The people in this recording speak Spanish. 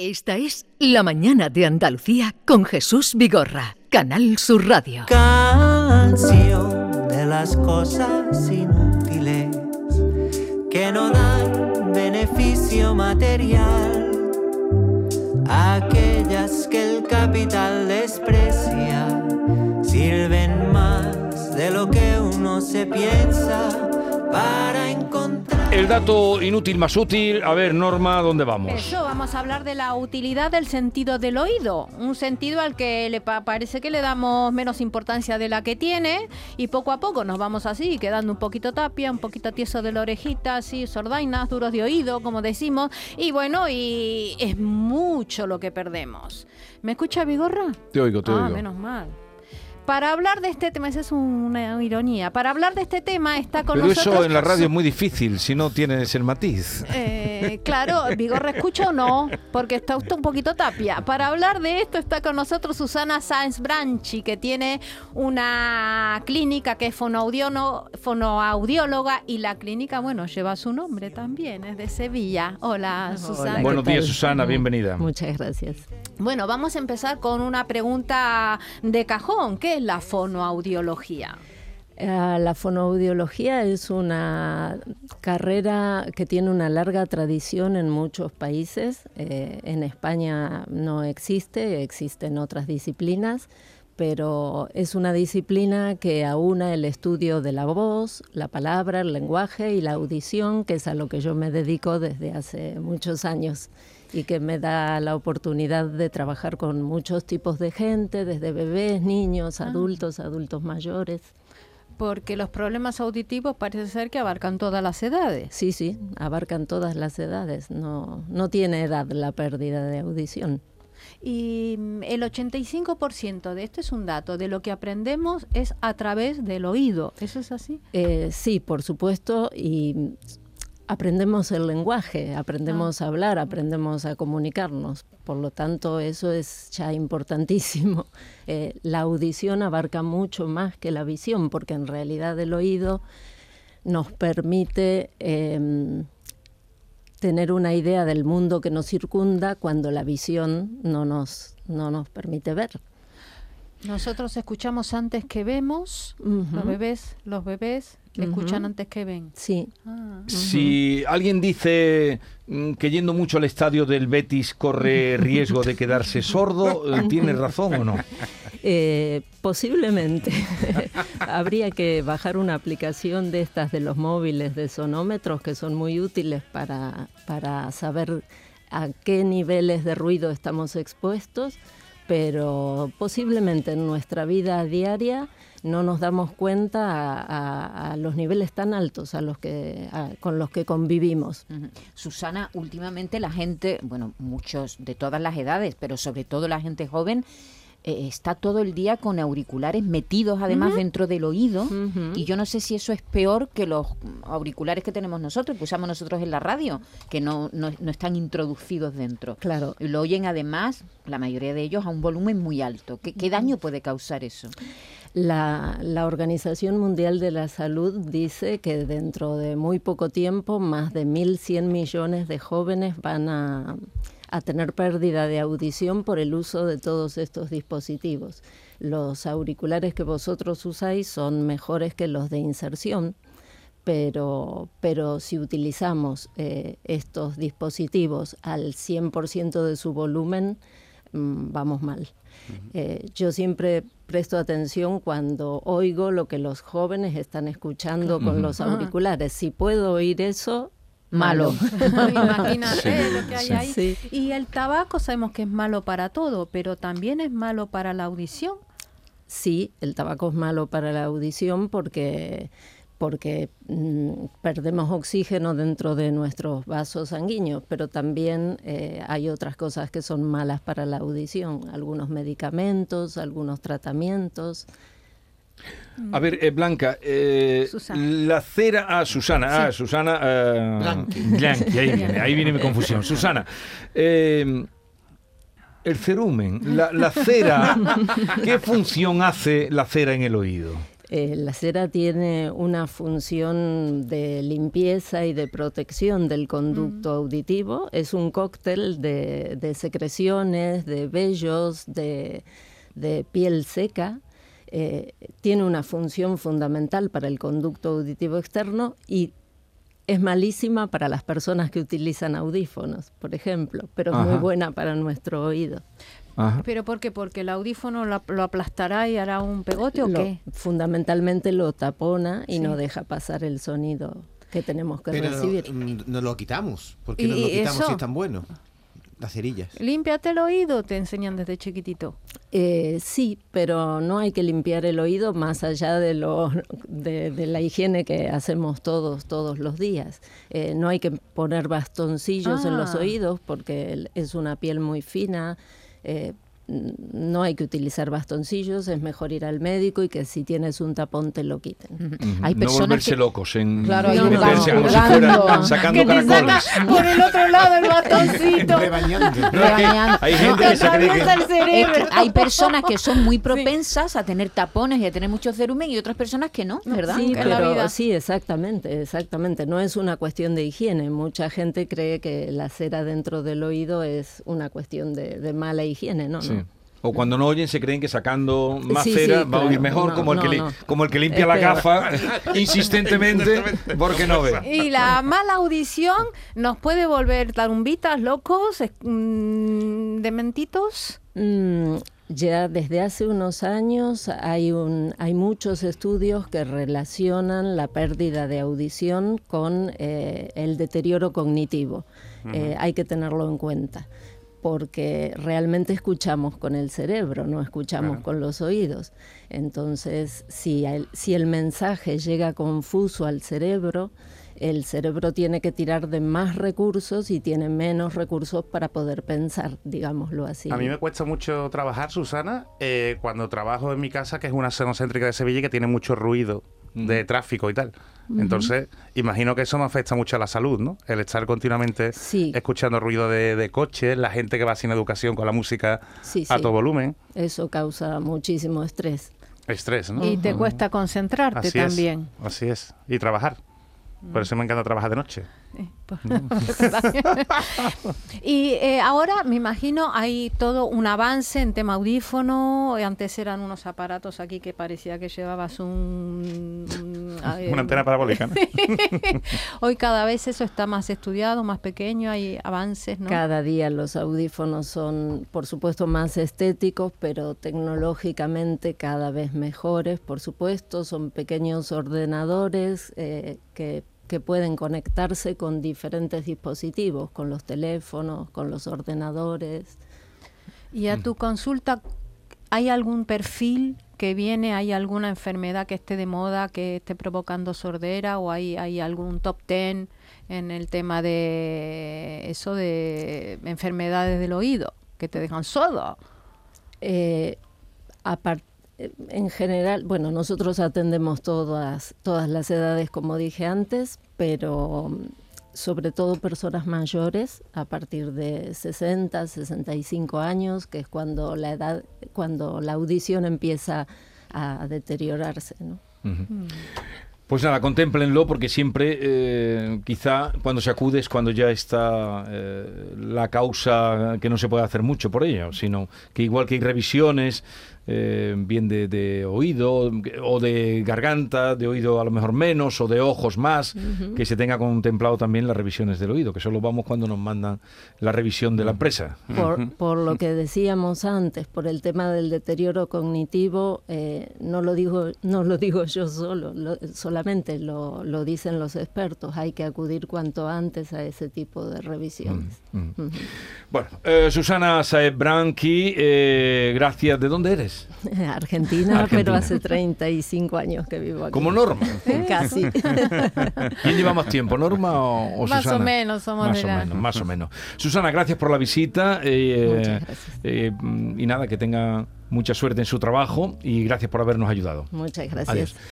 Esta es La Mañana de Andalucía con Jesús Vigorra, Canal Sur Radio. Canción de las cosas inútiles que no dan beneficio material. Aquellas que el capital desprecia sirven más de lo que uno se piensa para encontrar. El dato inútil más útil. A ver, Norma, ¿dónde vamos? Eso, vamos a hablar de la utilidad del sentido del oído. Un sentido al que le pa- parece que le damos menos importancia de la que tiene y poco a poco nos vamos así, quedando un poquito tapia, un poquito tieso de la orejita, así, sordainas, duros de oído, como decimos. Y bueno, y es mucho lo que perdemos. ¿Me escucha Vigorra? Te oigo, te ah, oigo. menos mal. Para hablar de este tema, esa es una ironía. Para hablar de este tema está con Pero nosotros. eso en la radio es muy difícil si no tienes el matiz. Eh, claro, Vigorra escucha o no, porque está usted un poquito tapia. Para hablar de esto está con nosotros Susana Sáenz Branchi, que tiene una clínica que es fonoaudióloga y la clínica, bueno, lleva su nombre también, es de Sevilla. Hola, Susana. ¿qué Buenos días, Susana, bienvenida. Muchas gracias. Bueno, vamos a empezar con una pregunta de cajón. ¿Qué la fonoaudiología? Eh, la fonoaudiología es una carrera que tiene una larga tradición en muchos países. Eh, en España no existe, existen otras disciplinas, pero es una disciplina que aúna el estudio de la voz, la palabra, el lenguaje y la audición, que es a lo que yo me dedico desde hace muchos años y que me da la oportunidad de trabajar con muchos tipos de gente, desde bebés, niños, adultos, adultos mayores. Porque los problemas auditivos parece ser que abarcan todas las edades. Sí, sí, abarcan todas las edades. No, no tiene edad la pérdida de audición. Y mm, el 85% de esto es un dato, de lo que aprendemos es a través del oído. ¿Eso es así? Eh, sí, por supuesto, y aprendemos el lenguaje, aprendemos a hablar, aprendemos a comunicarnos. Por lo tanto, eso es ya importantísimo. Eh, la audición abarca mucho más que la visión, porque en realidad el oído nos permite em, tener una idea del mundo que nos circunda cuando la visión no nos, no nos permite ver. Nosotros escuchamos antes que vemos, los bebés, los bebés escuchan antes que ven. Sí, Ah. Si alguien dice mm, que yendo mucho al estadio del Betis corre riesgo de quedarse sordo, eh, ¿tiene razón o no? Eh, posiblemente. Habría que bajar una aplicación de estas de los móviles de sonómetros que son muy útiles para, para saber a qué niveles de ruido estamos expuestos, pero posiblemente en nuestra vida diaria no nos damos cuenta a, los niveles tan altos a los que, a- con los que convivimos. Susana, últimamente la gente, bueno, muchos de todas las edades, pero sobre todo la gente joven, eh, está todo el día con auriculares metidos además dentro del oído y yo no sé si eso es peor que los auriculares que tenemos nosotros, que usamos nosotros en la radio, que no, no, no están introducidos dentro. Claro, Y lo oyen además, la mayoría de ellos, a un volumen muy alto. ¿Qué, qué daño puede causar eso? La, la Organización Mundial de la Salud dice que dentro de muy poco tiempo más de 1.100 millones de jóvenes van a, a tener pérdida de audición por el uso de todos estos dispositivos. Los auriculares que vosotros usáis son mejores que los de inserción, pero, pero si utilizamos eh, estos dispositivos al 100% de su volumen, mm, vamos mal. Eh, yo siempre presto atención cuando oigo lo que los jóvenes están escuchando con los auriculares. Si puedo oír eso, malo. Imagínate lo que hay sí. ahí. Sí. Y el tabaco sabemos que es malo para todo, pero también es malo para la audición. Sí, el tabaco es malo para la audición porque, porque mm, perdemos oxígeno dentro de nuestros vasos sanguíneos, pero también eh, hay otras cosas que son malas para la audición, algunos medicamentos, algunos tratamientos. A ver, eh, Blanca, eh, la cera. Ah, Susana, ah, Susana. eh, Blanqui. Blanqui, ahí viene, ahí viene mi confusión. Susana, eh, el cerumen, la, la cera, ¿qué función hace la cera en el oído? Eh, la cera tiene una función de limpieza y de protección del conducto auditivo. Es un cóctel de, de secreciones, de vellos, de, de piel seca. Eh, tiene una función fundamental para el conducto auditivo externo y es malísima para las personas que utilizan audífonos, por ejemplo, pero es muy buena para nuestro oído. Ajá. ¿Pero por qué? ¿Porque el audífono lo, lo aplastará y hará un pegote o Lo- qué? fundamentalmente lo tapona y Sí. no deja pasar el sonido que tenemos que Pero recibir. no lo quitamos. ¿Por qué ¿Y no lo quitamos eso? si es tan bueno? Las cerillas. Límpiate el oído, te enseñan desde chiquitito. Eh, sí, pero no hay que limpiar el oído más allá de, lo, de, de la higiene que hacemos todos todos los días. Eh, no hay que poner bastoncillos en los Ah. oídos porque es una piel muy fina. eh, no hay que utilizar bastoncillos, es mejor ir al médico y que si tienes un tapón te lo quiten. Hay no personas volverse que- locos en Claro, hay meterse un como si jugando. fueran sacando que te caracoles. saca por el otro lado el bastoncito. No, hay No, gente que se cree que... Es hay personas que son muy propensas a tener tapones y a tener mucho cerumen y otras personas que no, ¿verdad? Sí, pero sí, exactamente, exactamente. No es una cuestión de higiene. Mucha gente cree que la cera dentro del oído es una cuestión de, de mala higiene, ¿no? Sí. O cuando no oyen se creen que sacando más Sí, cera sí, va a oír mejor No, como, el que no, como el que limpia Es la peor. gafa insistentemente porque no ve. Y la mala audición nos puede volver tarumbitas, locos, mm, dementitos. Mm, ya desde hace unos años hay, un, hay muchos estudios que relacionan la pérdida de audición con eh, el deterioro cognitivo. Eh, hay que tenerlo en cuenta porque realmente escuchamos con el cerebro, no escuchamos con los oídos. Entonces, si el, si el mensaje llega confuso al cerebro, el cerebro tiene que tirar de más recursos y tiene menos recursos para poder pensar, digámoslo así. A mí me cuesta mucho trabajar, Susana, eh, cuando trabajo en mi casa, que es una zona céntrica de Sevilla y que tiene mucho ruido de tráfico y tal. Entonces, imagino que eso me afecta mucho a la salud, ¿no? El estar continuamente Sí. escuchando ruido de, de coches, la gente que va sin educación con la música Sí, a sí. todo volumen. Eso causa muchísimo estrés. Estrés, ¿no? Y te cuesta concentrarte Así también. es, así es. Y trabajar. Por eso me encanta trabajar de noche. Eh, pues, y eh, ahora me imagino hay todo un avance en tema audífono. Antes eran unos aparatos aquí que parecía que llevabas un... un- Una antena parabólica, ¿no? Hoy cada vez eso está más estudiado, más pequeño, hay avances, ¿no? Cada día los audífonos son, por supuesto, más estéticos, pero tecnológicamente cada vez mejores, por supuesto. Son pequeños ordenadores eh, que, que pueden conectarse con diferentes dispositivos, con los teléfonos, con los ordenadores. Y a tu consulta, ¿hay algún perfil que viene? ¿Hay alguna enfermedad que esté de moda, que esté provocando sordera? ¿O hay, hay algún top ten en el tema de eso de enfermedades del oído que te dejan sordo? Eh, en general, bueno, nosotros atendemos todas, todas las edades, como dije antes, pero sobre todo personas mayores a partir de 60, 65 años, que es cuando la edad, cuando la audición empieza a deteriorarse, ¿no? Pues nada, contémplenlo porque siempre, eh, quizá cuando se acude es cuando ya está eh, la causa que no se puede hacer mucho por ello, sino que igual que hay revisiones, eh, bien de, de oído o de garganta, de oído a lo mejor menos o de ojos más, que se tenga contemplado también las revisiones del oído, que solo vamos cuando nos mandan la revisión de la empresa. Por, por lo que decíamos antes, por el tema del deterioro cognitivo, eh, no lo digo no lo digo yo solo, lo- solamente lo, lo dicen los expertos. Hay que acudir cuanto antes a ese tipo de revisiones. Ujú. Bueno, eh, Susana Saeb Branqui, eh, gracias. ¿De dónde eres? Argentina, Argentina. pero hace 35 años que vivo aquí. Como Norma. Casi. ¿Quién lleva más tiempo, Norma o, o Más o Susana? menos, somos más de o la- menos, más o menos. Susana, gracias por la visita. eh, Muchas gracias. eh, mm, y nada, que tenga mucha suerte en su trabajo y gracias por habernos ayudado. Muchas gracias. Adiós.